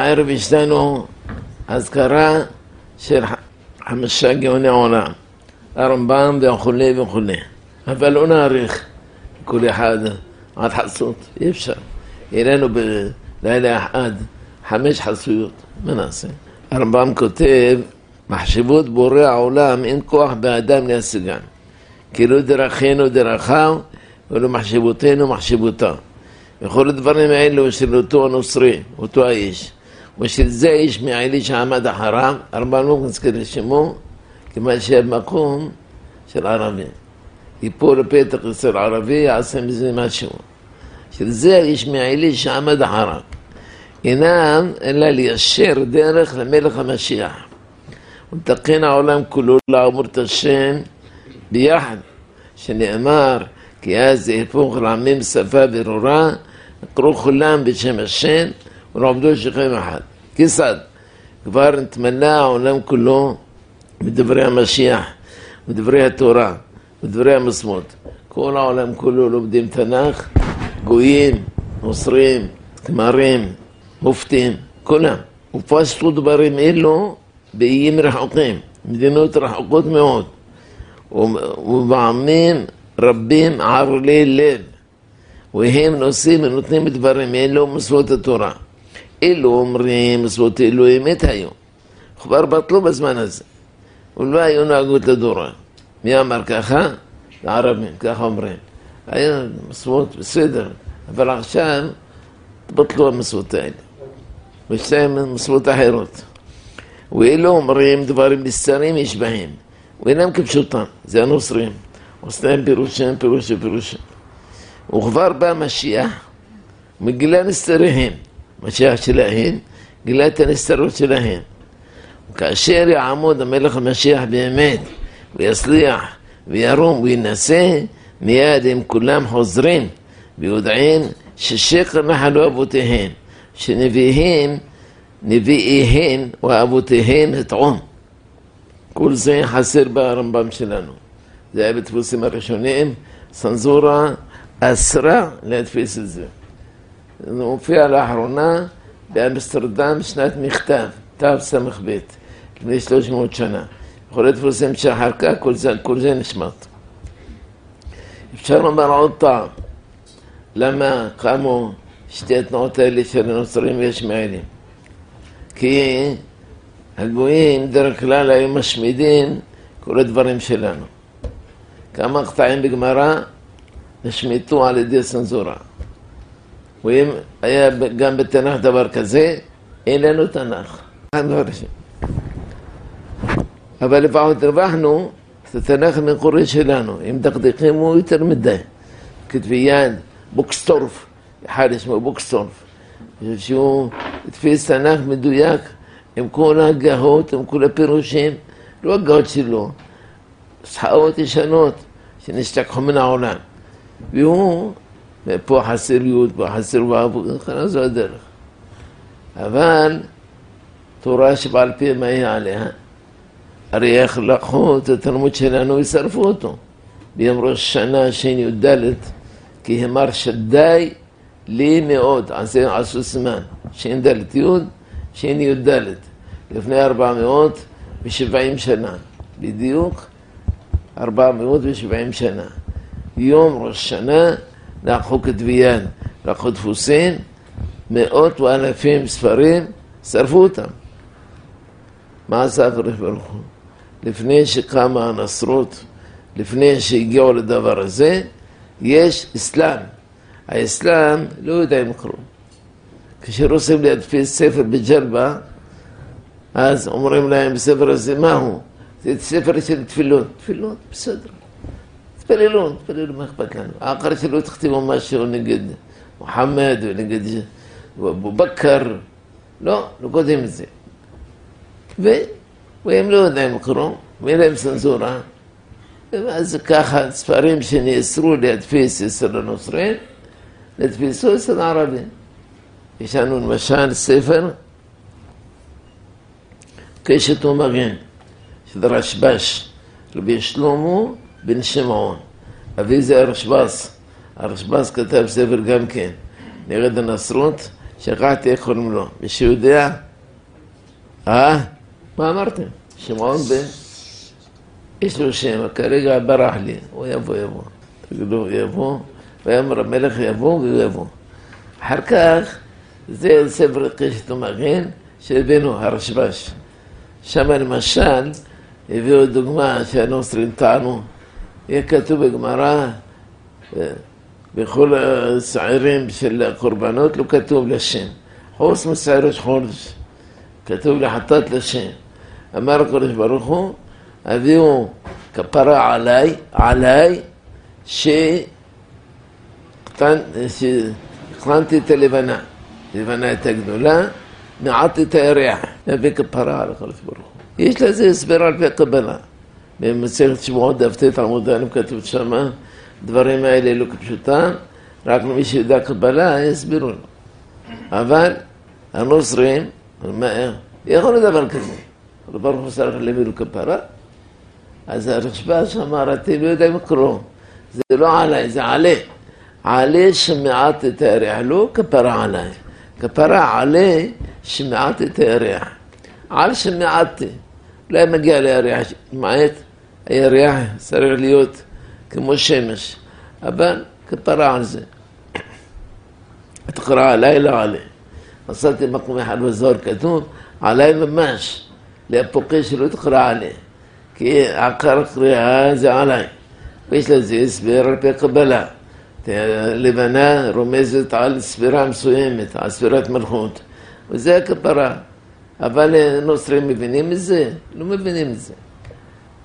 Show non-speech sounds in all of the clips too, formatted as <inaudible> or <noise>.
הערב יש לנו אזכרה של חמישה גאוני עולם, הרמב"ם וכולי וכולי. אבל לא נאריך כל אחד עד חסות, אי אפשר. לנו בלילה אחד חמש חסויות, מה נעשה? הרמב"ם כותב, מחשבות בורא העולם אין כוח באדם להשיגן. כאילו דרכינו דרכיו ולא מחשבותינו מחשבותיו. וכל הדברים האלו של אותו הנוצרי, אותו האיש. ושל זה האיש מעילי שעמד אחריו, הרמב"ם לא מזכיר לשמו, כיוון שבמקום של ערבי. יפול לפתח אצל ערבי, יעשה מזה משהו. של זה האיש מעילי שעמד אחריו. אינם אלא ליישר דרך למלך המשיח. ולתקן העולם כולו לעמור את השם ביחד, שנאמר כי אז יהפוך לעמים שפה ברורה, יקראו כולם בשם השם ולעבדו שכם אחד. כיצד? כבר נתמלא העולם כולו בדברי המשיח, בדברי התורה, בדברי המסמות. כל העולם כולו לומדים תנ"ך, גויים, נוצרים, כמרים, מופתים, כולם. ופשטו דברים אלו באיים רחוקים, מדינות רחוקות מאוד, ובעמים רבים ערלי לב, והם נושאים ונותנים דברים אלו מצוות התורה. אלו אומרים מצוות אלו אמת היו, כבר בטלו בזמן הזה, ולא היו נהגות לדורה. מי אמר ככה? הערבים, ככה אומרים. היה מצוות בסדר, אבל עכשיו בטלו המצוות האלה. ויש להם מצוות אחרות. ואלו אומרים דברים נסתרים יש בהם, ואינם כפשוטם, זה הנוצרים. עושים פירושים, פירושים, פירושים. וכבר בא משיח, מגילה נסתריהם, משיח שלהם, גילה את הנסתרות שלהם. וכאשר יעמוד המלך המשיח באמת, ויצליח, וירום, וינשא, מיד הם כולם חוזרים, ויודעים ששקר נחלו אבותיהם, שנביאיהם, נביאיהם ואבותיהם הטעום. כל זה חסר ברמב"ם שלנו. זה היה בדפוסים הראשונים, צנזורה אסרה להדפיס את זה. זה מופיע לאחרונה באמסטרדם שנת מכתב, תס"ב, לפני 300 שנה. יכול להיות דפוסים שאחר כך כל זה, כל זה נשמט. אפשר לומר עוד פעם, למה קמו שתי התנועות האלה של הנוצרים וישמעאלים? כי הגויים דרך כלל היו משמידים כל הדברים שלנו. כמה קטעים בגמרא נשמטו על ידי צנזורה. ואם היה גם בתנ"ך דבר כזה, אין לנו תנ"ך. אבל לפחות הרווחנו את התנ"ך המקורי שלנו. אם דקדקים הוא יותר מדי. כתבי יד, בוקסטורף, אחד שמו בוקסטורף, שהוא הדפיס תנ"ך מדויק עם כל ההגהות, עם כל הפירושים, לא הגהות שלו, נוסחאות ישנות שנשתכחו מן העולם. והוא, פה חסר יוד, פה חסר ו', וכן זו הדרך. אבל תורה שבעל פי מה יהיה עליה? הרי איך לקחו את התלמוד שלנו ושרפו אותו. ביום ראש שנה שני י"ד, כי אמר שדי לי מאוד, עשו, סימן, שין ד' י', י"ד, לפני ארבע מאות ושבעים שנה, בדיוק ארבע מאות ושבעים שנה. יום ראש שנה לקחו כתביין, לקחו דפוסים, מאות ואלפים ספרים, שרפו אותם. מה עשה הקדוש ברוך הוא? לפני שקמה הנסרות, לפני שהגיעו לדבר הזה, יש אסלאם. האסלאם לא יודעים כלום. כשרוצים להדפיס ספר בג'לבה, אז אומרים להם בספר הזה, מה הוא? זה ספר של תפילות. תפילות, בסדר. תפללו, תפללו, מה אכפת לנו? האחר שלא תכתיבו משהו נגד מוחמד ונגד אבו בכר. לא, לא כותבים את זה. והם לא יודעים לקרוא, ואין להם צנזורה. ואז ככה ספרים שנאסרו להדפיס אצל הנוצרים, נדפיסו אצל הערבים. יש לנו למשל ספר קשת ומגן של רשב"ש, רבי שלמה בן שמעון. אבי זה הרשב"ס. הרשב"ס כתב ספר גם כן, נגד הנצרות, שכחתי איך קוראים לו. מישהו יודע? אה? מה אמרתם? שמעון בן? יש לו שם, כרגע ברח לי. הוא יבוא, יבוא. תגידו, יבוא. ויאמר המלך יבוא והוא יבוא. אחר כך, זה ספר קשת ומגן שהבאנו, הרשב"ש. שם למשל, הביאו דוגמה שהנוסרים טענו, יהיה כתוב בגמרא, בכל השעירים של הקורבנות לא כתוב לשם. חוץ משעיר ראש חודש, כתוב לחטאת לשם. אמר הקדוש ברוך הוא, הביאו כפרה עליי, עליי, שהקטנתי את הלבנה. הלבנה הייתה גדולה, מעטתי את הירח, להביא כפרה על הקדוש ברוך הוא. יש לזה הסבר על פי הקבלה. במסכת שבועות דף ט עמוד א' כתוב שמה, דברים האלה לא כפשוטם, רק למי שיודע קבלה יסבירו לו. אבל הנוצרים, יכול להיות דבר כזה. ברוך הוא צריך להביא לו כפרה? אז הרשב"ש אמר, אתם לא יודעים לקרוא, זה לא עליי, זה עלה. עלה שמעט את הירח, לא כפרה עליי. כפרה עלה שמעט את הירח. על שמעטתי. אולי מגיע לירח, מעט הירח צריך להיות כמו שמש, אבל כפרה על זה. תקרא עליי לא עלי. מצאתי מקום אחד בזוהר כתוב, עליי ממש, להפוקי שלא תקרא עלי. כי עקר קריאה זה עליי. ויש לזה הסבר על פי קבלה. לבנה רומזת על ספירה מסוימת, על ספירת מלכות. וזה הכפרה. אבל נוצרים מבינים את זה? לא מבינים את זה.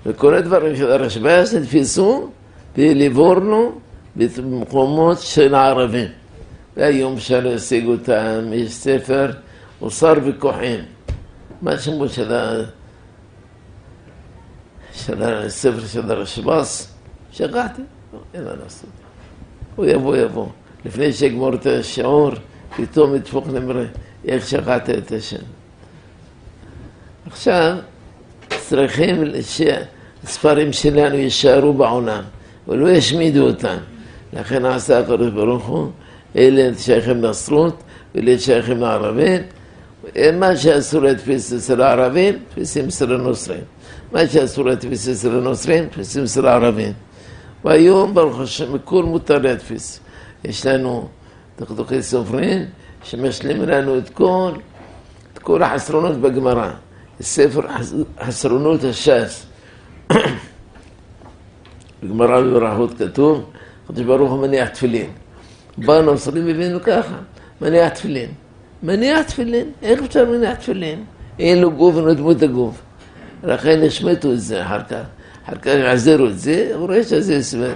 וכל הדברים של הרשב"ס נתפסו וליבורנו במקומות של הערבים. והיום אפשר להשיג אותם, יש ספר, אוסר וכוחים. מה השמות של, ה... של הספר של הרשב"ס? שכחתי, אין מה לעשות. הוא יבוא, יבוא. לפני שיגמור את השיעור, פתאום ידפוק נמרה, איך שכחת את השם. עכשיו צריכים שהספרים שלנו יישארו בעולם ולא ישמידו אותם. לכן עשה הקדוש ברוך הוא, אלה שייכים לנצרות ואלה שייכים לערבים. מה שאסור להדפיס אצל הערבים, תפיסים אצל הנוצרים. מה שאסור להדפיס אצל הנוצרים, תפיסים אצל הערבים. והיום, ברוך השם, הכל מותר להדפיס. יש לנו דקדוקי סופרים שמשלימים לנו את כל, את כל החסרונות בגמרא. ספר חסרונות הש"ס. בגמרא בברכות כתוב, הקדוש ברוך הוא מניח תפילין. בא הנוצרים הבינו ככה, מניח תפילין. מניח תפילין, איך אפשר מניח תפילין? אין לו גוף ונדמו את הגוף. לכן השמטו את זה אחר כך. אחר כך יעזרו את זה, הוא רואה שזה הסבר.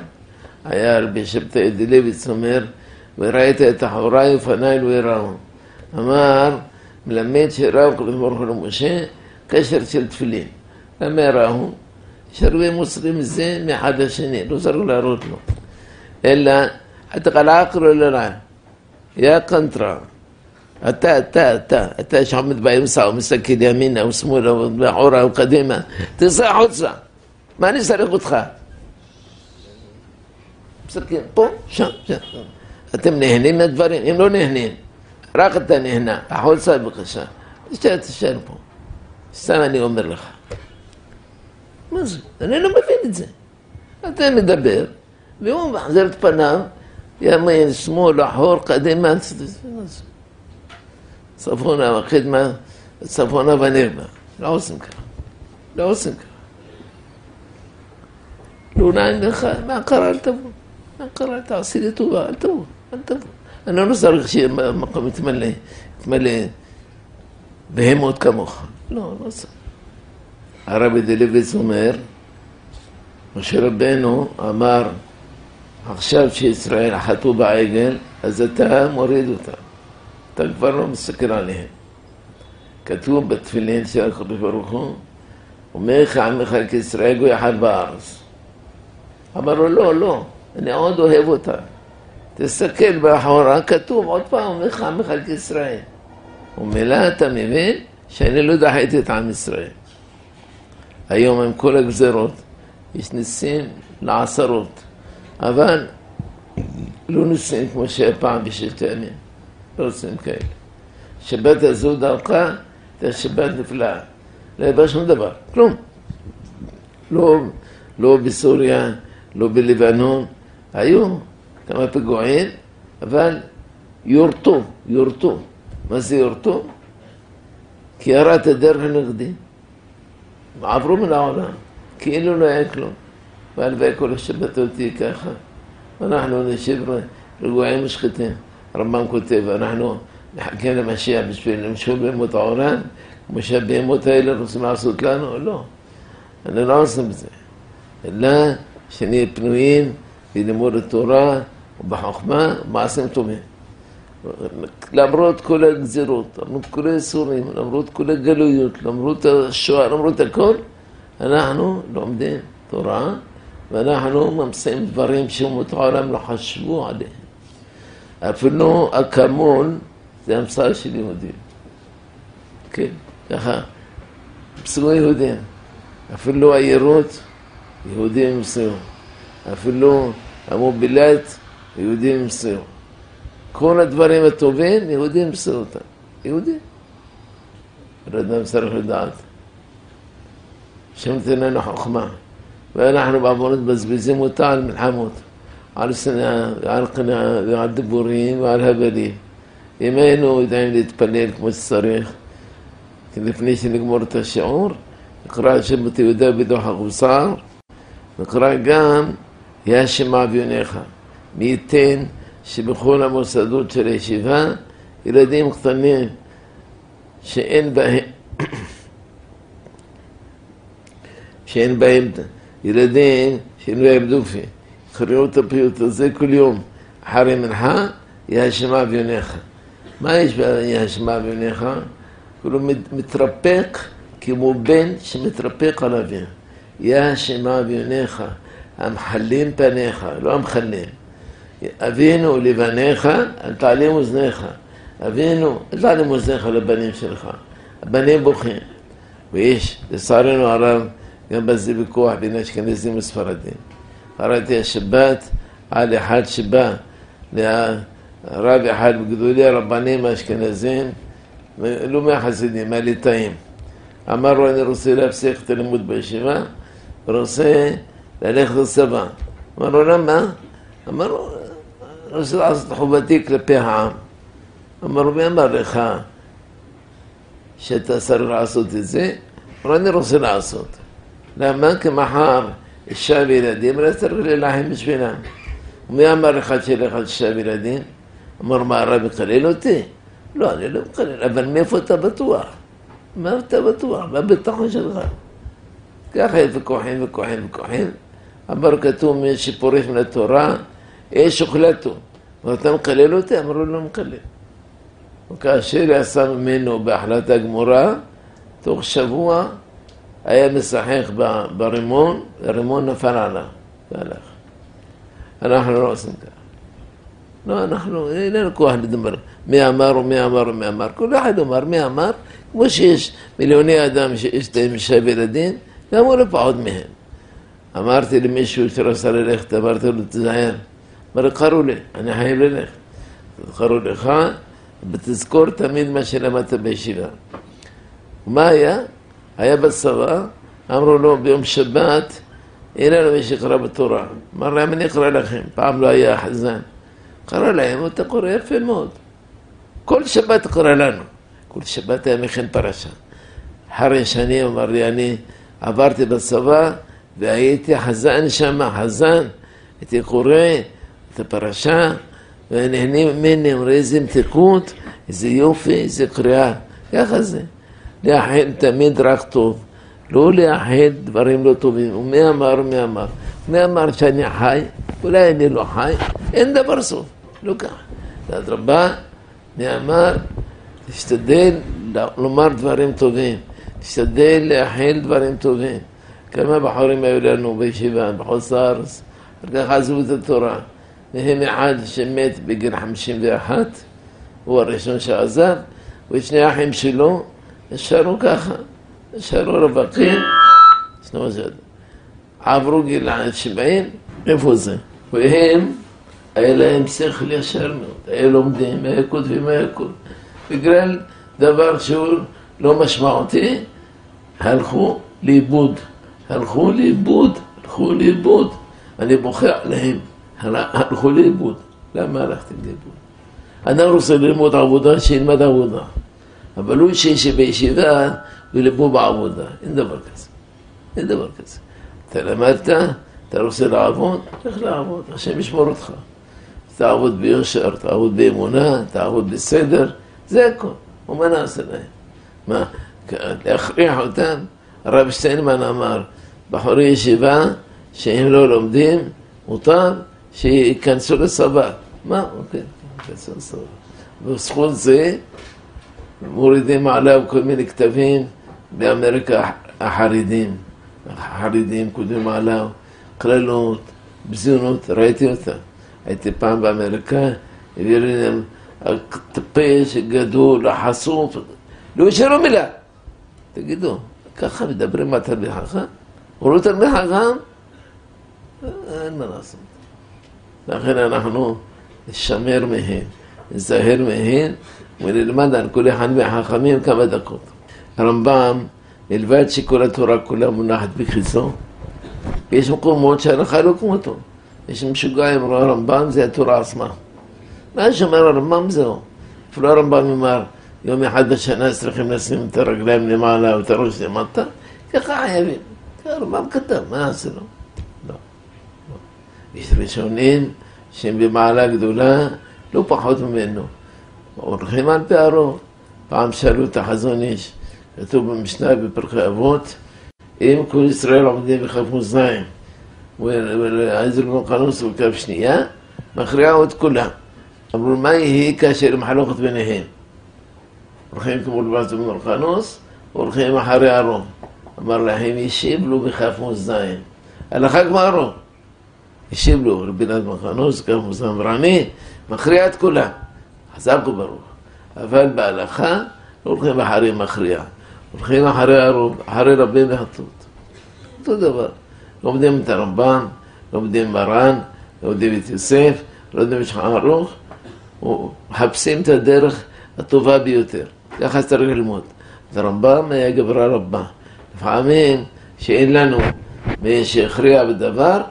היה רבי שבתאי דלוויץ אומר, וראית את אחוריי ופניי לא יראו. אמר, מלמד שראו הקדוש ברוך הוא למשה, קשר של תפילין. למה ראו? יש הרבה מוסרים זה מאחד השני, לא צריך להראות לו. אלא, אתה אקרו לרע. יא קנטרה. אתה, אתה, אתה, אתה שעומד באמצע ומסתכל ימינה ושמאלה ואחורה וקדימה, תצא החוצה. מה אני צריך אותך? מסתכל פה, שם, שם. אתם נהנים מהדברים? הם לא נהנים. רק אתה נהנה. החוצה בבקשה. תשאר, תשאר פה. סתם אני אומר לך. מה זה? אני לא מבין את זה. אתה מדבר, והוא מחזיר את פניו, ימין, שמאל, אחור, קדימה, צפונה וקדמה, צפונה ונרמה. לא עושים ככה. לא עושים ככה. לא נעים לך, מה קרה? אל תבוא. מה קרה? תעשי לי טובה, אל תבוא. אל תבוא. אני לא צריך שיהיה מקום יתמלא, יתמלא בהמות כמוך. לא, לא צריך. הרבי דליביץ אומר, משה רבנו אמר, עכשיו שישראל חטאו בעגל, אז אתה מוריד אותם. אתה כבר לא מסתכל עליהם. כתוב בתפילין של הקדוש ברוך הוא, ומך עמך כישראל גוי אחד בארץ. אמר לו, לא, לא, אני עוד אוהב אותה. תסתכל באחורה, כתוב עוד פעם, ומך עמך כישראל. ומילא אתה מבין שאני לא דחיתי את עם ישראל. היום עם כל הגזרות, יש ניסים לעשרות, אבל לא ניסים כמו שהיה פעם בששת הימים, לא ניסים כאלה. שבת הזו דרכה, הייתה שבת נפלאה. לא היה שום דבר, כלום. לא, לא בסוריה, לא בלבנון, היו כמה פיגועים, אבל יורטו, יורטו. מה זה יורטו? כי את הדרך הנגדי. עברו מן העולם, כאילו לא היה כלום. והלוואי כל השבתות תהיה ככה. אנחנו נשב רגועים ושקטים. הרמב"ם כותב, אנחנו נחכה למשיח בשביל למשול בימות העולם, כמו שהבהמות האלה רוצים לעשות לנו, לא. אנחנו לא עושים את זה. אלא שנהיה פנויים בלימוד התורה ובחוכמה ובמעשים טובים. למרות כל הגזירות, למרות כל האיסורים, למרות כל הגלויות, למרות השואה, למרות הכל, אנחנו לומדים תורה ואנחנו ממציאים דברים שאומות העולם לא חשבו עליהם. אפילו אקמול זה המצאה של יהודים. כן, ככה, המציאו יהודים. אפילו העירות, יהודים המציאו. אפילו המובילת, יהודים המציאו. כל הדברים הטובים, יהודים המציאו אותם. יהודים. אדם צריך לדעת. שם תן לנו חוכמה. ואנחנו בעוונות מבזבזים אותה על מלחמות, על שנאה ועל קנאה ועל דיבורים ועל הבלים. אם היינו יודעים להתפלל כמו שצריך, לפני שנגמור את השיעור, נקרא שם את יהודה בדוח החוסר, נקרא גם יהיה שמע אביונך. מי ייתן שבכל המוסדות של הישיבה, ילדים קטנים שאין בהם <coughs> שאין בהם ילדים שאין בהם דופי, קראו את הפיוט הזה כל יום, אחרי מנחה, יהיה שמע אביונך. מה יש ביהיה שמע אביונך? כאילו מתרפק כמו בן שמתרפק על אביו. יהיה שמע אביונך, המחלים פניך, לא המחלים. אבינו לבניך, אל תעלים אוזניך. אבינו, אל תעלים אוזניך לבנים שלך. הבנים בוכים. ויש, לצערנו הרב, גם בזה ויכוח בין אשכנזים וספרדים. קראתי השבת על אחד שבא לרב אחד בגדולי הרבנים האשכנזים, לא מהחסידים, מהליטאים. אמר לו, אני רוצה להפסיק את הלימוד בישיבה, ורוצה ללכת לצבא. אמר לו, למה? אמר לו, אני רוצה לעשות חובתי כלפי העם. אמר מי אמר לך שאתה צריך לעשות את זה? אמר, אני רוצה לעשות. למה? כי מחר אישה וילדים, לא צריך להילחם בשבילם. מי אמר לך שילך על אישה וילדים? אמר, מה הרב מקלל אותי? לא, אני לא מקלל, אבל מאיפה אתה בטוח? מה אתה בטוח? מה הביטחון שלך? ככה ויכוחים וכוחים וכוחים. אמר כתוב מי שפורש מן התורה, אש אוכלתו. ואתה מקלל אותי? אמרו לא מקלל. וכאשר יעשה ממנו בהחלטה גמורה, תוך שבוע היה משחק ברימון, הרימון נפל עליו והלך. אנחנו לא עושים ככה. לא, אנחנו, אין לנו כוח לדבר מי אמר ומי אמר ומי אמר. כל אחד אמר מי אמר, כמו שיש מיליוני אדם שיש להם אישה וילדים, גם הוא לא פחות מהם. אמרתי למישהו שרצה ללכת, אמרתי לו, תזהר. אמר, קראו לי, אני חייב ללכת. קראו לך, ותזכור תמיד מה שלמדת בישיבה. מה היה? היה בצבא, אמרו לו ביום שבת, אין לנו מי שיקרא בתורה. אמר להם, אני אקרא לכם. פעם לא היה חזן. קרא להם, אתה קורא יפה מאוד. כל שבת קרא לנו. כל שבת היה מכין פרשה. אחרי שנים אמר לי, אני עברתי בצבא והייתי חזן שם, חזן. הייתי קורא את הפרשה ונהנים ממני, אומר איזה מתיקות, איזה יופי, איזה קריאה. ככה זה. לאחד תמיד רק טוב, לא לאחד דברים לא טובים. ומי אמר, מי אמר? מי אמר שאני חי? אולי אני לא חי? אין דבר סוף, לא ככה. אדרבה, מי אמר? תשתדל לומר דברים טובים, תשתדל לאחל דברים טובים. כמה בחורים היו לנו בישיבה, בחוץ לארץ, אחר כך עזבו את התורה. מהם אחד שמת בגיל 51, הוא הראשון שעזב, ושני האחים שלו נשארו ככה, נשארו רווקים, עברו גיל שבעים, איפה זה? והם, היה להם שכל ישר מאוד, היה לומדים, היה כותבים, היה כותבים. בגלל דבר שהוא לא משמעותי, הלכו לאיבוד. הלכו לאיבוד, הלכו לאיבוד. אני בוכה עליהם, הלכו לאיבוד. למה הלכתם לאיבוד? אדם רוצה ללמוד עבודה, שילמד עבודה. אבל הוא שיש בישיבה ולבוא בעבודה. אין דבר כזה. אין דבר כזה. אתה למדת, אתה רוצה לעבוד, תלך לעבוד, השם ישמור אותך. תעבוד ביושר, תעבוד באמונה, תעבוד בסדר, זה הכל. ומה נעשה להם? מה, להכריח אותם? הרב שטיינמן אמר, בחורי ישיבה שהם לא לומדים, מותר שייכנסו לסבא. מה? אוקיי, ייכנסו לסבא. ובזכות זה מורידים עליו כל מיני כתבים באמריקה החרדים. החרדים קודמים עליו, קללות, בזיונות, ראיתי אותה. הייתי פעם באמריקה, הביא לי להם הטיפש, גדול, החשוף, לא השאירו מילה. תגידו, ככה מדברים על תלמיד חכם? הוא לא תלמיד חכם? אין מה לעשות. לכן אנחנו נשמר מהם, נזהר מהם, ונלמד על כל אחד מהחכמים כמה דקות. הרמב"ם, מלבד שכל התורה כולה מונחת בכיסו, יש מקומות שההלכה לא כמותו. יש משוגעים, הרמב"ם זה התורה עצמה. מה שאומר הרמב"ם זהו. אפילו הרמב"ם אמר, יום אחד בשנה צריכים לשים את הרגליים למעלה ואת הראש למטה, ככה חייבים. הרמב"ם כתב, מה? לא. יש ראשונים שהם במעלה גדולה, לא פחות ממנו. הולכים על פערו. פעם שאלו את החזון איש, כתוב במשנה בפרחי אבות, אם כל ישראל עומדים בכף מאזניים ולעזר בן חנוס בכף שנייה, מכריעו את כולם. אמרו, מה יהי כאשר מחלוקת ביניהם? הולכים כמו לבאז בן חנוס, הולכים אחרי ארון. אמר להם, ישיב לו בכף מאזניים. הלכה גמרו. השיב לו רבי נדמן חנוס, כף מאזניים אמרני, מכריע את כולם. חזק וברוך. אבל בהלכה לא הולכים אחרי מכריע. הולכים אחרי הרוב, אחרי רבים והטות. אותו דבר. לומדים את הרמב"ם, לומדים מרן, לומדים את יוסף, לומדים את שולחן ערוך, ומחפשים את הדרך הטובה ביותר. ככה צריך ללמוד. את הרמב"ם היה גברה רבה. לפעמים שאין לנו מי שהכריע בדבר,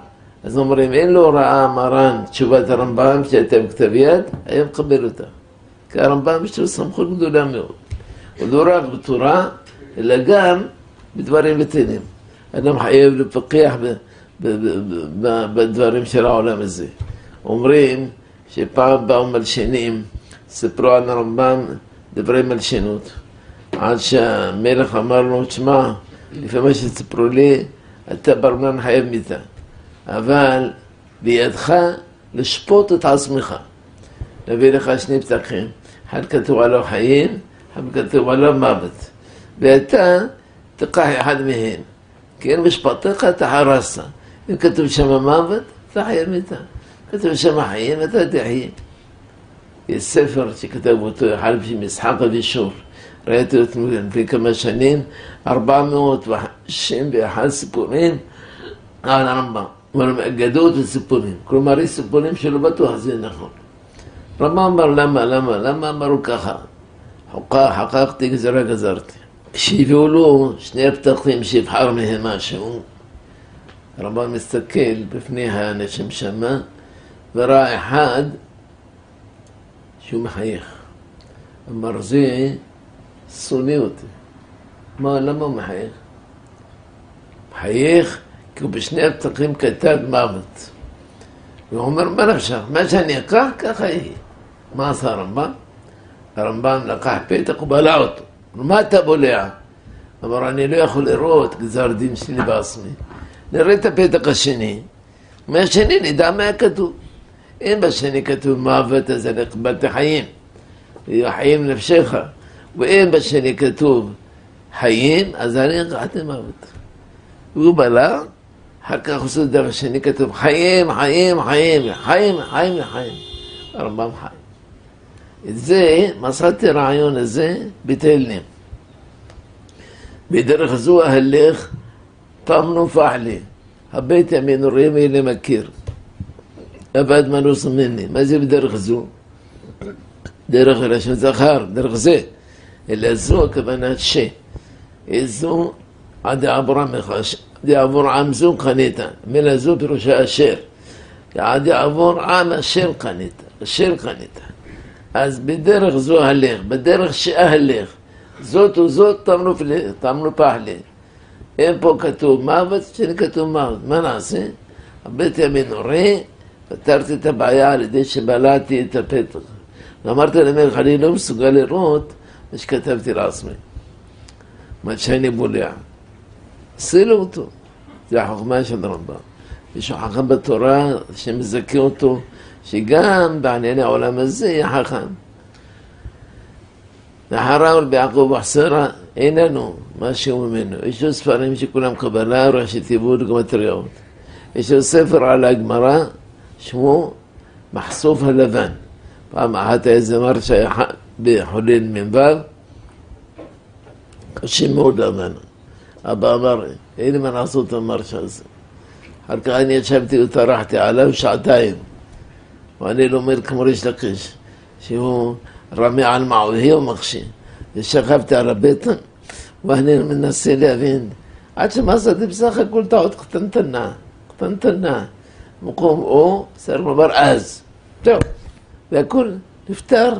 אז אומרים, אין לו הוראה מרן, תשובת הרמב"ם שהייתה בכתב יד, היה מקבל אותה. כי הרמב"ם יש לו סמכות גדולה מאוד. הוא לא רק בתורה, אלא גם בדברים בטלים. אדם חייב לפקח בדברים של העולם הזה. אומרים שפעם באו מלשינים, סיפרו על הרמב"ם דברי מלשינות, עד שהמלך אמר לו, תשמע, לפי מה שסיפרו לי, אתה ברמן חייב מיתה, אבל בידך לשפוט את עצמך. נביא לך שני פתחים, אחד כתוב עליו חיים, אחד כתוב עליו מוות. ואתה תקח אחד מהם. כי אין משפטיך תחרסת. אם כתוב שם מוות, אתה חי מיתה. כתוב שם חיים, אתה תחיה. יש ספר שכתב אותו אחד בשביל משחק אבישור. ראיתי אותו לפני כמה שנים, 461 סיפורים על הרמב"ם. אגדות וסיפורים. כלומר, יש סיפורים שלא בטוח זה נכון. רמב"ם אמר למה, למה, למה אמרו ככה? חקקתי גזרה גזרתי. שהביאו לו שני פתחים שיבחר מהם משהו. הרמב"ם מסתכל בפני האנשים שמה וראה אחד שהוא מחייך. אמר זה שונא אותי. מה, למה הוא מחייך? מחייך כי הוא בשני הפתחים כתב מוות. והוא אומר, מה נפשך? מה שאני אקח, ככה יהיה. מה עשה הרמב"ם? הרמב"ם לקח פתח ובלע אותו. מה אתה בולע? אמר, אני לא יכול לראות גזר דין שלי בעצמי. נראה את הפתח השני. מהשני נדע מה כתוב. אם בשני כתוב מוות, אז אני קיבלת חיים. חיים נפשך. ואם בשני כתוב חיים, אז אני אקחתי מוות. והוא בלע, אחר כך עושה דבר שני כתוב חיים, חיים, חיים, חיים, חיים, חיים. הרמב"ם חי. את זה, מצאתי רעיון הזה בתלם. בדרך זו אהלך פעם נופח לי. הבית ימין רואים לי מכיר. עבד מנוס ממני. מה זה בדרך זו? דרך לשון זכר, דרך זה. אלא זו הכוונה ש. זו עד יעבור עם זו קנית, מילה זו פירושה אשר. עד יעבור עם אשר קנית, אשר קנית. אז בדרך זו הלך, בדרך שאהלך. זאת וזאת תמנו פחלה. אין פה כתוב מוות, שני כתוב מוות. מה נעשה? הבט ימין הורה, פתרתי את הבעיה על ידי שבלעתי את הפתח. ואמרתי למלך, אני לא מסוגל לראות מה שכתבתי לעצמי. מה שאני בולע. הסילו אותו. זה החוכמה של הרמב"ם. יש חכם בתורה שמזכה אותו, שגם בענייני העולם הזה יהיה חכם. ואחריו ביעקב וחסרה אין לנו משהו ממנו. יש לו ספרים שכולם קבלה, ראשי תיבות וגמטריות. יש לו ספר על הגמרא, שמו מחשוף הלבן. פעם אחת היה זמר שהיה בחולל מ"ו, קשה מאוד לבן. אבא אמר, אין לי מה לעשות המרשה הזה. אחר כך אני ישבתי וטרחתי עליו שעתיים. ואני לומד כמו ריש לקיש, שהוא רמי על מעוהי ומחשי. ושכבתי על הבטן, ואני מנסה להבין, עד שמסרתי בסך הכל טעות קטנטנה, קטנטנה. מקום או, צריך לומר אז. טוב, והכל נפתר.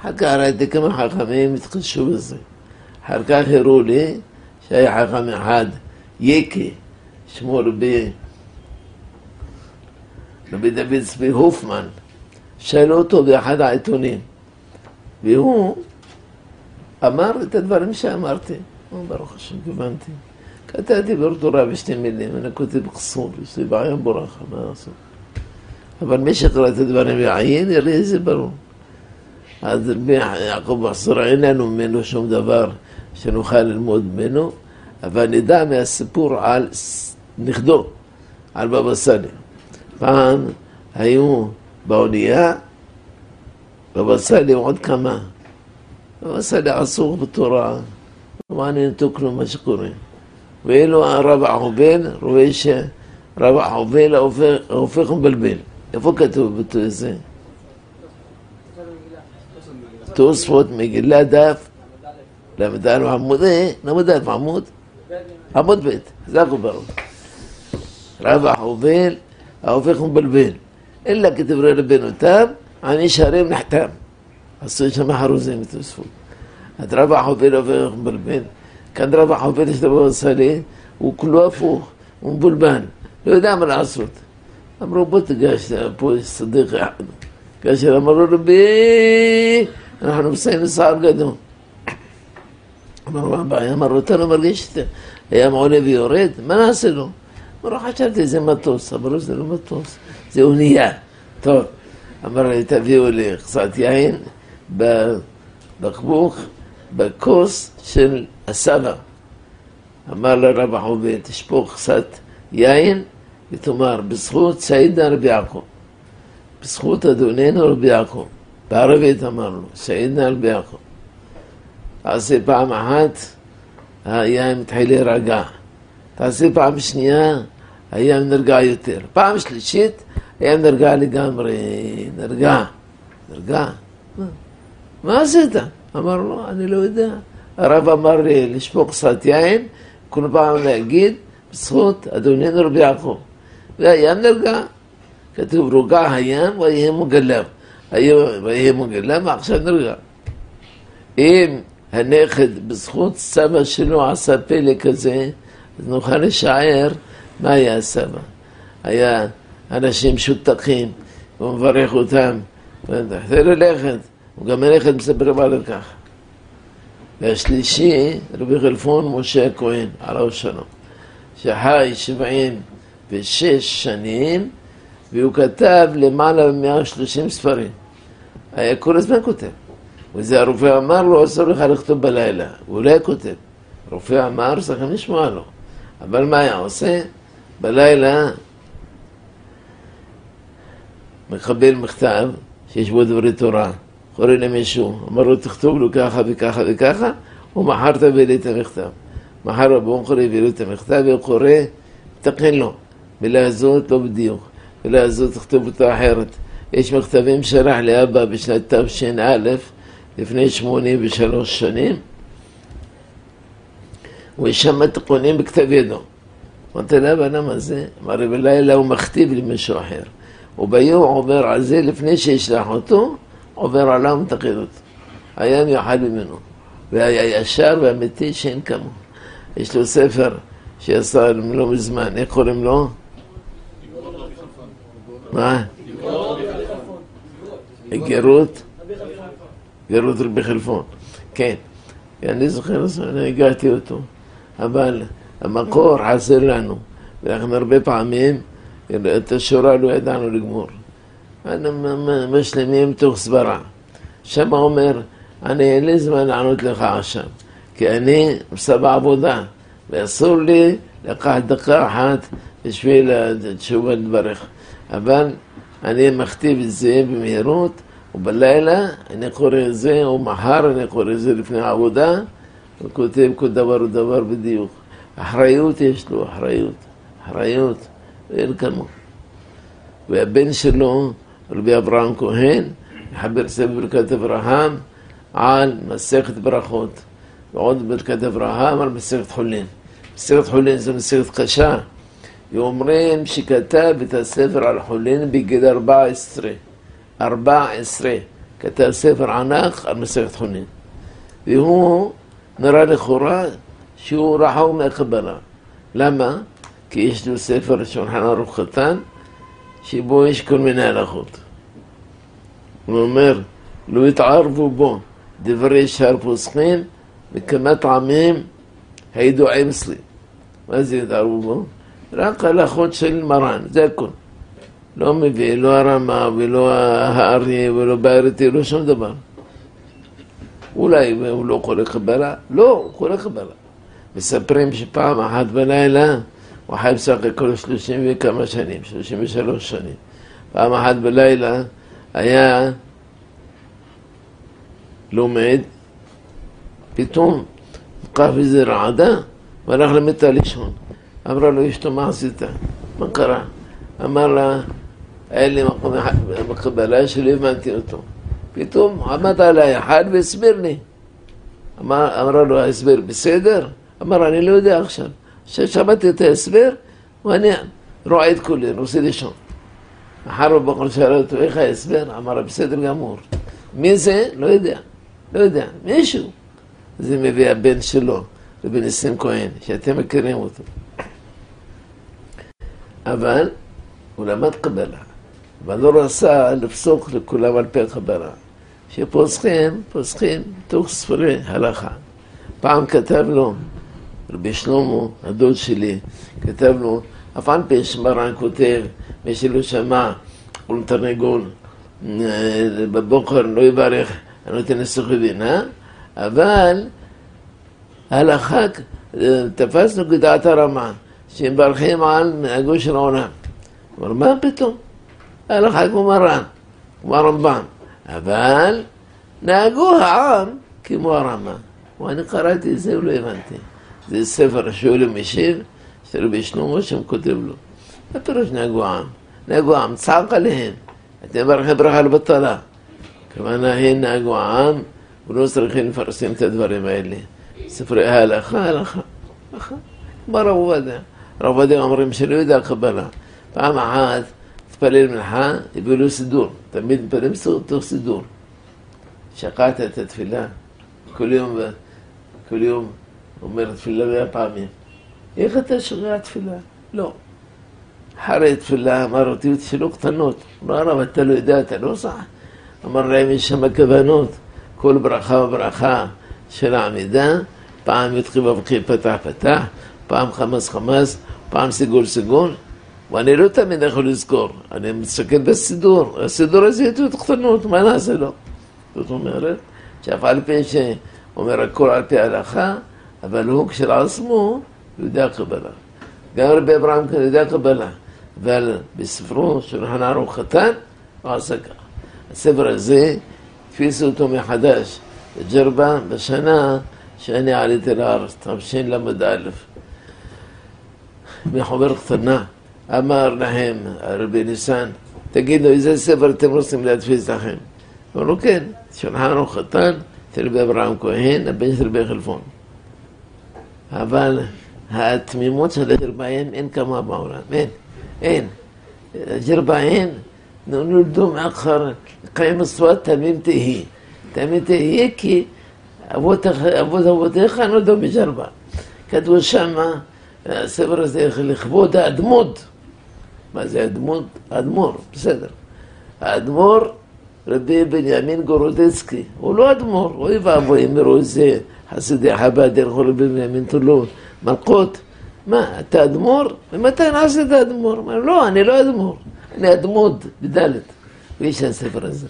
אחר כך ראיתי כמה חכמים התחשו בזה. אחר כך הראו לי שהיה חכם אחד, יקי, שמו רבי, רבי דוד צבי הופמן, שאלו אותו באחד העיתונים, והוא אמר את הדברים שאמרתי. הוא ברוך השם, כיוונתי. כתבתי ברטורה בשתי מילים, אני כותב קסור, יש לי בעיה בורחה, מה לעשות? אבל מי שקרא את הדברים בעיין, יראה איזה ברור. אז יעקב מחסור אין לנו ממנו שום דבר שנוכל ללמוד ממנו, אבל נדע מהסיפור על נכדו, על בבא סאלי. פעם היו באונייה, בבא סאלי עוד כמה. בבא סאלי עסוק בתורה, לא מעניין אותו כלום מה שקורה. ואילו הרב עובל רואה שרב עובל הופך ומבלבל. איפה כתוב זה? תוספות מגילה דף ל"א עמוד, ל"א עמוד, עמוד ב', זה הכוברו. רב החובל ההופך ומבלבל. אלא כדברי רבנו תם, עני שערים נחתם. עשו שם חרוזים ותוספות. אז רב החובל הופך ומבלבל. כאן רב החובל יש דבר עושה לי, הוא כולו הפוך, הוא מבולבן, לא יודע מה לעשות. אמרו בוא תיגש, פה יש צדיק אחד. כאשר אמרו רבי, אנחנו אמרו מה הבעיה? אמרו אתה לא מרגיש את הים עולה ויורד? מה נעשה לו? אמרו חשבתי זה מטוס, אמרו זה לא מטוס, זה אונייה. טוב, אמר לי תביאו לי קצת יין בבקבוק, בכוס של הסבא. אמר לרב החובד, תשפוך קצת יין ותאמר, בזכות סעידנה רבי יעקב, בזכות אדוננו רבי יעקב, בערבית אמרנו, סעידנה רבי יעקב. תעשה פעם אחת, היין מתחיל להירגע. תעשה פעם שנייה, היין נרגע יותר. פעם שלישית, היין נרגע לגמרי, נרגע, נרגע. מה עשית? אמר לו, אני לא יודע. הרב אמר לי לשפוך קצת יין, כל פעם להגיד, בזכות אדוננו רבי יעקב. והים נרגע. כתוב רוגע הים ויהיה מגלם. ויהיה מגלם ועכשיו נרגע. אם הנכד בזכות סבא שלו עשה פלא כזה, אז נוכל לשער מה היה הסבא. היה אנשים שותחים, הוא מברך אותם, תן ללכת, הוא גם הנכד מספר על כך. והשלישי, רבי חלפון משה הכהן, עליו שלום, שחי שבעים ושש שנים, והוא כתב למעלה מ-130 ספרים. היה כל הזמן כותב. וזה הרופא אמר לו, אסור לך לכתוב בלילה. הוא לא היה כותב. הרופא אמר, צריכים לשמוע לו. אבל מה היה עושה? בלילה מקבל מכתב שיש בו דברי תורה. קורא למישהו, אמר לו, תכתוב לו ככה וככה וככה, ומחר תביא לי את המכתב. מחר בבוקר הביא לו את המכתב, והוא קורא, תקן לו. מילה הזאת לא בדיוק, מילה הזאת תכתוב אותה אחרת. יש מכתבים שלח לאבא בשנת תש"א, לפני שמונים ושלוש שנים, ושם תיקונים בכתב ידו. אמרתי לה, בן מה זה? אמר לי, בלילה הוא מכתיב למישהו אחר. וביום עובר על זה, לפני שישלח אותו, עובר עליו ומתקן אותו. היה מיוחד ממנו. והיה ישר ואמיתי שאין כמוהו. יש לו ספר שעשה לא מזמן, איך קוראים לו? מה? גרות? גרות רבי חלפון, כן. אני זוכר, אני הגעתי אותו, אבל המקור חסר לנו, ואנחנו הרבה פעמים את השורה לא ידענו לגמור. אנו משלימים תוך סברה. שם אומר, אני אין לי זמן לענות לך עכשיו, כי אני עושה בעבודה, ואסור לי לקחת דקה אחת בשביל תשובה לדבריך. אבל אני מכתיב את זה במהירות, ובלילה אני קורא את זה, או מחר אני קורא את זה לפני העבודה, וכותב כל דבר ודבר בדיוק. אחריות יש לו, אחריות. אחריות, ואין כמוהו. והבן שלו, רבי אברהם כהן, מחבר ספר ברכת אברהם על מסכת ברכות, ועוד ברכת אברהם על מסכת חולין. מסכת חולין זו מסכת קשה. ואומרים שכתב את הספר על חולין בגיל 14. 14. כתב ספר ענק על מסכת חולין. והוא נראה לכאורה שהוא רחוק מהקבלה. למה? כי יש לו ספר שולחן ערוך קטן, שבו יש כל מיני הלכות. הוא אומר, לא התערבו בו דברי שאר פוסחים וכמה טעמים הידועים אצלי. מה זה התערבו בו? רק הלכות של מרן, זה הכל. לא מביא, לא הרמה ולא הארי ולא בעיירתי, לא שום דבר. אולי הוא לא קורא קבלה? לא, הוא קורא קבלה. מספרים שפעם אחת בלילה, הוא חי בסך הכל שלושים וכמה שנים, שלושים ושלוש שנים. פעם אחת בלילה היה לומד, פתאום נקף איזה רעדה והלך למיטה לישון. אמרה לו אשתו, מה עשית? מה קרה? אמר לה, אין לי מקום בקבלה שלא הבנתי אותו. פתאום עמד עליי אחד והסביר לי. אמר, אמרה לו, ההסבר בסדר? אמר, אני לא יודע עכשיו. כששמעתי את ההסבר, ואני רועד כולי, רוצה לישון. אחר בבוקר שאל אותו, איך ההסבר? אמר, בסדר גמור. מי זה? לא יודע. לא יודע. מישהו. זה מביא הבן שלו, רבי ניסים כהן, שאתם מכירים אותו. אבל הוא למד קבלה, אבל לא רצה לפסוק לכולם על פי הקבלה. שפוסחים, פוסחים תוך ספרי הלכה. פעם כתב לו, רבי שלמה, הדוד שלי, כתב לו, אף על פי שמרן כותב, מי שלא שמע, הוא תרנגול, בבוקר לא יברך, אני נותן לסוכי בינה, אבל ההלכה, תפסנו כדעת הרמה. שמברכים על מנהגו של העולם. אבל מה פתאום? הלכה כמו מרן, כמו הרמב"ם. אבל נהגו העם כמו הרמה. ואני קראתי את זה ולא הבנתי. זה ספר שואל ומשיב, של רבי שלמה שם כותב לו. מה פירוש נהגו העם? נהגו העם, צעק עליהם. אתם מברכים ברכה לבטלה. כוונה הם נהגו העם, ולא צריכים לפרסם את הדברים האלה. ספרי ההלכה, הלכה. הלכה. כמו רב עובדיה. רב עובדיה אומרים שלא התפלל מנחה, לו סידור. תמיד מתפללים תוך סידור. שקעת את התפילה. כל יום, כל יום אומר תפילה מאה פעמים. איך אתה שומע תפילה? לא. אחרי תפילה אמר אותי שאלות קטנות. אמר הרב, אתה לא יודע, אתה לא סח? אמר להם, יש שם כוונות. כל ברכה וברכה של העמידה, פעם יתחיל ובכי פתח פתח, פעם חמאס חמאס, פעם סיגול סיגול, ואני לא תמיד יכול לזכור, אני מסתכל בסידור, הסידור הזה יתו קטנות, מה נעשה לו? זאת אומרת, שאף על פי שאומר הכל על פי ההלכה, אבל הוא כשלעצמו יודע קבלה. גם רבי אברהם כאן יודע קבלה, אבל בספרו חנה ערוך קטן, הוא עשה ככה. הספר הזה, תפיסו אותו מחדש, בג'רבה, בשנה שאני עליתי לארץ, תשל"א. מחוברת קטנה, אמר להם רבי ניסן, תגידו, איזה ספר אתם רוצים להדפיס לכם? אמרו כן, שולחן חתן אצל רבי אברהם כהן, הבן של רבי חלפון. אבל התמימות של הג'רבאים אין כמה בעולם, אין, אין. הג'רבאים נולדו מאחר קיים הסוואט תמים תהי. תמים תהי כי אבות אבותיך נולדו בג'רבה. כתבו שמה, הספר הזה לכבוד האדמות. מה זה אדמות? אדמו"ר, בסדר. האדמו"ר רבי בנימין גורודצקי, הוא לא אדמו"ר, אוי ואבוי, אמרו איזה חסידי חב"ד, ילכו רבי בנימין תולו, מלכות. מה, אתה אדמו"ר? ומתי נעשית אדמו"ר? אמר, לא, אני לא אדמו"ר, אני אדמוד, בדלת. ויש הספר הזה.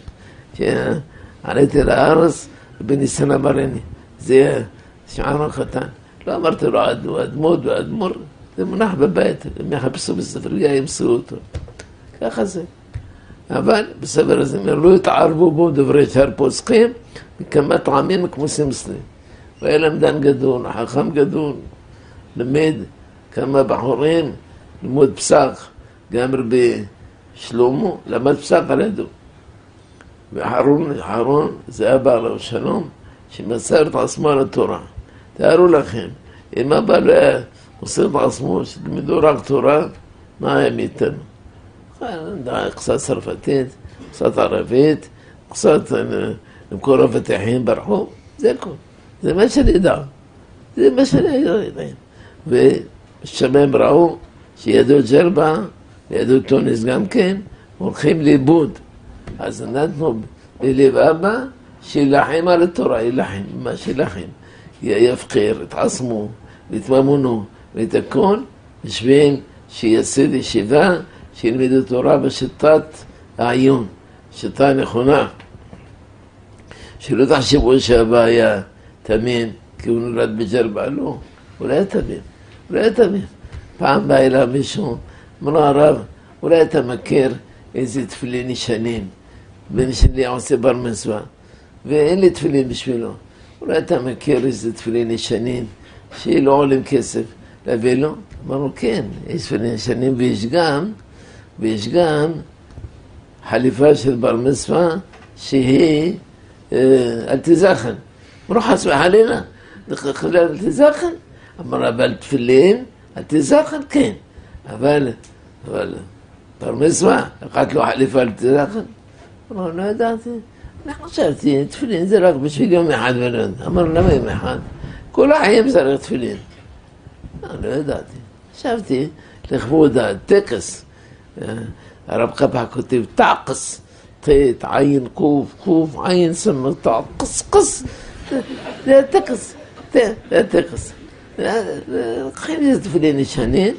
שעליתי לארץ, רבי ניסן אמרני, זה שמעון החתן. לא אמרתי לו אדמוד ואדמו"ר, זה מונח בבית, הם יחפשו בספרייה, ימצאו אותו. ככה זה. אבל בספר הזה לא התערבו בו דברי שאר פוסקים מכמה טעמים כמו סימסלי. והיה למדן גדול, חכם גדול, לימד כמה בחורים, לימוד פסח, גם רבי שלמה למד פסח על ידו. וחרון, חרון זה אבא עליו שלום, שמסר את עצמו על התורה. תארו לכם, אם אבא לא היה מוסר את עצמו, שתלמדו רק תורה, מה היה מאיתנו? קצת צרפתית, קצת ערבית, קצת למכור אבטיחים ברחוב, זה הכול. זה מה שאני יודע. זה מה שאני יודע. ושם הם ראו שיהדות ג'רבה, ויהדות טוניס גם כן, הולכים לאיבוד. אז נתנו ללב אבא שיילחם על התורה, יילחם, מה שיילחם. יבחר, יתעצמו, ויתממונו, ואת הכל, בשביל שיסד ישיבה שילמדו תורה בשיטת העיון, שיטה נכונה. שלא תחשבו שאבא היה תמים כי הוא נולד בג'רבה, לא, הוא לא היה תמים, הוא תמים. פעם בא אליו מישהו, אמר לו הרב, אולי אתה מכיר איזה תפילין ישנים, בן שלי עושה בר מצווה, ואין לי תפילין בשבילו. אולי אתה מכיר איזה תפילין ישנים שלא עולים כסף, להביא לו? אמרנו, כן, יש תפילין ישנים ויש גם ויש גם חליפה של בר מצווה שהיא אל תזכן. אמרו חס וחלילה, אל תזכן? אמר אבל תפילין, אל תזכן, כן. אבל, אבל בר מצווה, אחת לו חליפה אל תזכן? אמר לא ידעתי. אני חשבתי, תפילין זה רק בשביל יום אחד ולא יודע. אמר למה יום אחד? כל החיים צריך תפילין. לא ידעתי. חשבתי, לכבוד הטקס. הרב קפח כותב תעקס, ט', עין, קוף, קוף, עין, סמר, תעקס, קס, זה הטקס, זה הטקס. לוקחים איזה תפילין ישנים,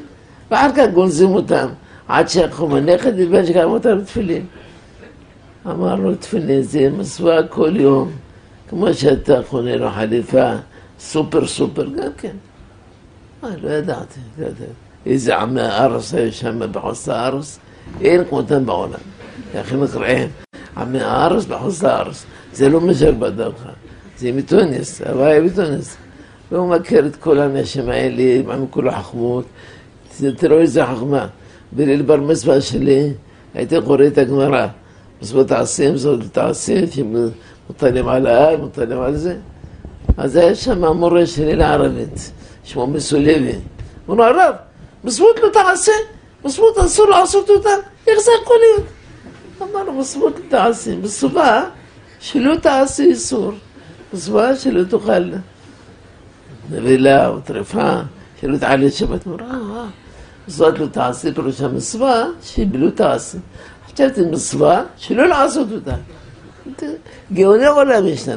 ואחר כך גונזים אותם, עד שהחום הנכד בזמן שגם אותם תפילין. אמר לו, תפילין זה מסווה כל יום, כמו שאתה קונה לו חליפה, סופר סופר, גם כן. מה, לא ידעתי, לא ידעתי. איזה עמי הארץ היו שם בחוץ הארץ, אין כמותם בעולם. איך הם נקראים? עמי הארץ בחוץ הארץ. זה לא מג'ר בדרכה, זה מתוניס, הוואי מתוניס. והוא מכיר את כל האנשים האלה, עם כל החכמות. תראו איזה חכמה. בליל בר מצווה שלי הייתי קורא את הגמרא. מצוות עשים זאת תעשים, שמוטלים על האב, מוטלים על זה. אז היה שם המורה שלי לערבית, שמו מסולבי. הוא אמר, הרב, מצוות לא תעשה, מצוות אסור לעשות אותה, איך זה יכול להיות? אמר לו, מצוות לא תעשה, מצווה שלא תעשה איסור, מצווה שלא תאכל נבלה או טרפה, שלא תעלה שבת מורה, מצוות לא תעשה, פירוש המצווה שלא תעשה. חשבתי מצווה שלא לעשות אותה. גאוני עולם יש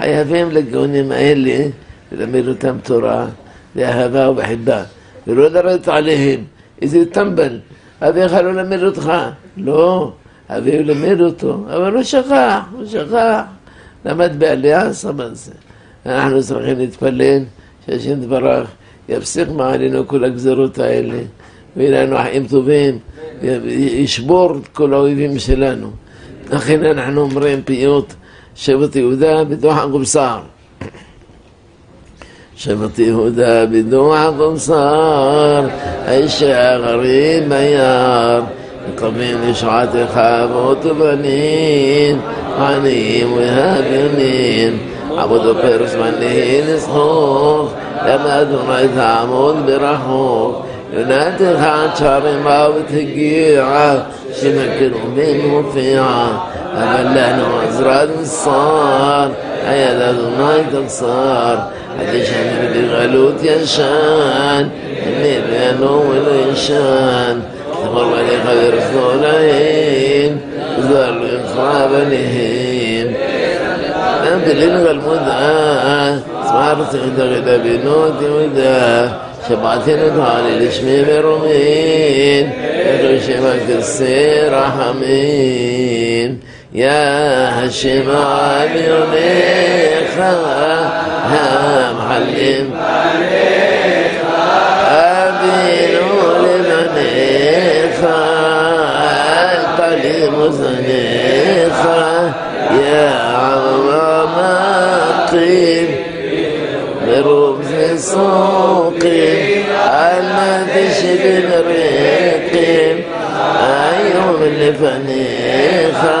חייבים לגאונים האלה ללמד אותם תורה באהבה ובחיבה, ולא לרדת עליהם, איזה טמבל, אביך לא למד אותך, לא, אביו למד אותו, אבל הוא שכח, הוא שכח, למד על זה. אנחנו צריכים להתפלל שהשם דברך יפסיק מעלינו כל הגזרות האלה, ויהיה לנו חיים טובים, וישבור את כל האויבים שלנו. לכן אנחנו אומרים פיוט שבט יהודה בדוחק ובשר. שבט יהודה בדוח ובשר, האיש הגרים ביער, מקווים לשעתך אבות ובנים, עניים והגנים, עבודו פרס מנהי לסחוף, למה אדוני תעמוד ברחוק, יונתך עד שערים מוות הגיע, שמקרובים מופיע, אבל أفلان وإزراد الصار ذا ما تقصار حتى شهد بالغلوت ينشان اللي بينو والإنشان تمر لي خير الصولين زار الإخراب لهم أنت لنغى المدعى صارت غدا بنوتي ودا لشميم رومين، لشمي برمين ما السير رحمين يا هشم عامرني يا معلم أبينوا لمن القلب مزنيخا يا عظمة طيب برمز السوق المدش بالريق ايوب الفنيخة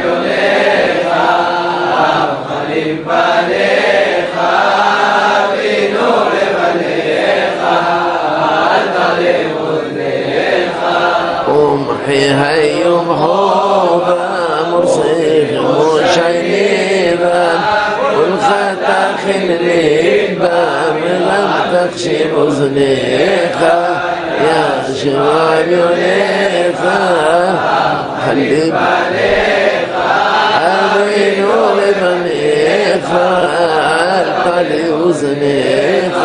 فيها يبهوبة مرصيف مشيبة والخطا خليبة لم تخشي مزنيقة يا شمال يليقة خليبة آمين لمن يفعل فليذنب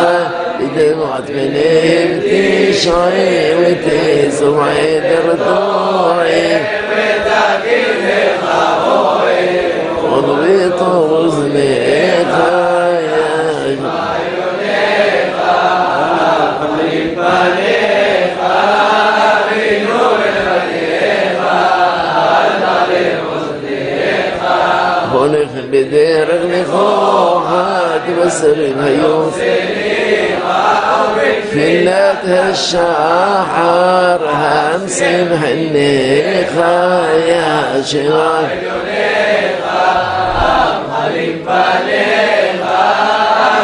دمعت من ابتي شعي وتي سمعي درطوعي وضبيط وزنيتها عونك بديرك نخوخات بسرين هيوم فلات هالشاحر همسم هنيخة يا شراك حليم باليخة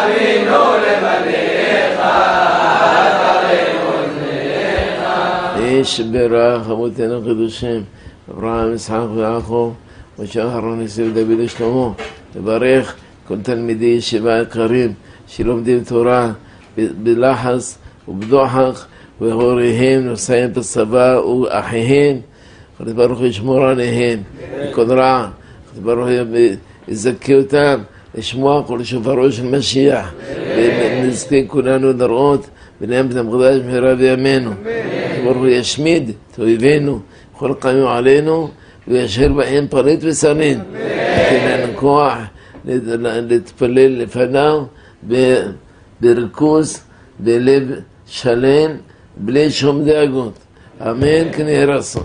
من نور بليخة إيش براخ إبراهيم إسحاق ويعقوب. משה אהרון ניסים דוד ושלמה, לברך כל תלמידי ישיבה יקרים שלומדים תורה בלחץ ובדוחק והוריהם נוסעים בצבא ואחיהם, הקדוש ברוך הוא ישמור עליהם מכל רע, הקדוש ברוך הוא יזכה אותם לשמוע כל שופרו של משיח. ונזכה כולנו לראות בנהם בית המקדש במהרה בימינו. ברוך הוא ישמיד את אויבינו בכל קמים עלינו וישאר בהם פריט ושרין. ייתן לנו כוח להתפלל לפניו בריכוז, בלב שלם, בלי שום דאגות. אמן כן יהי רצון.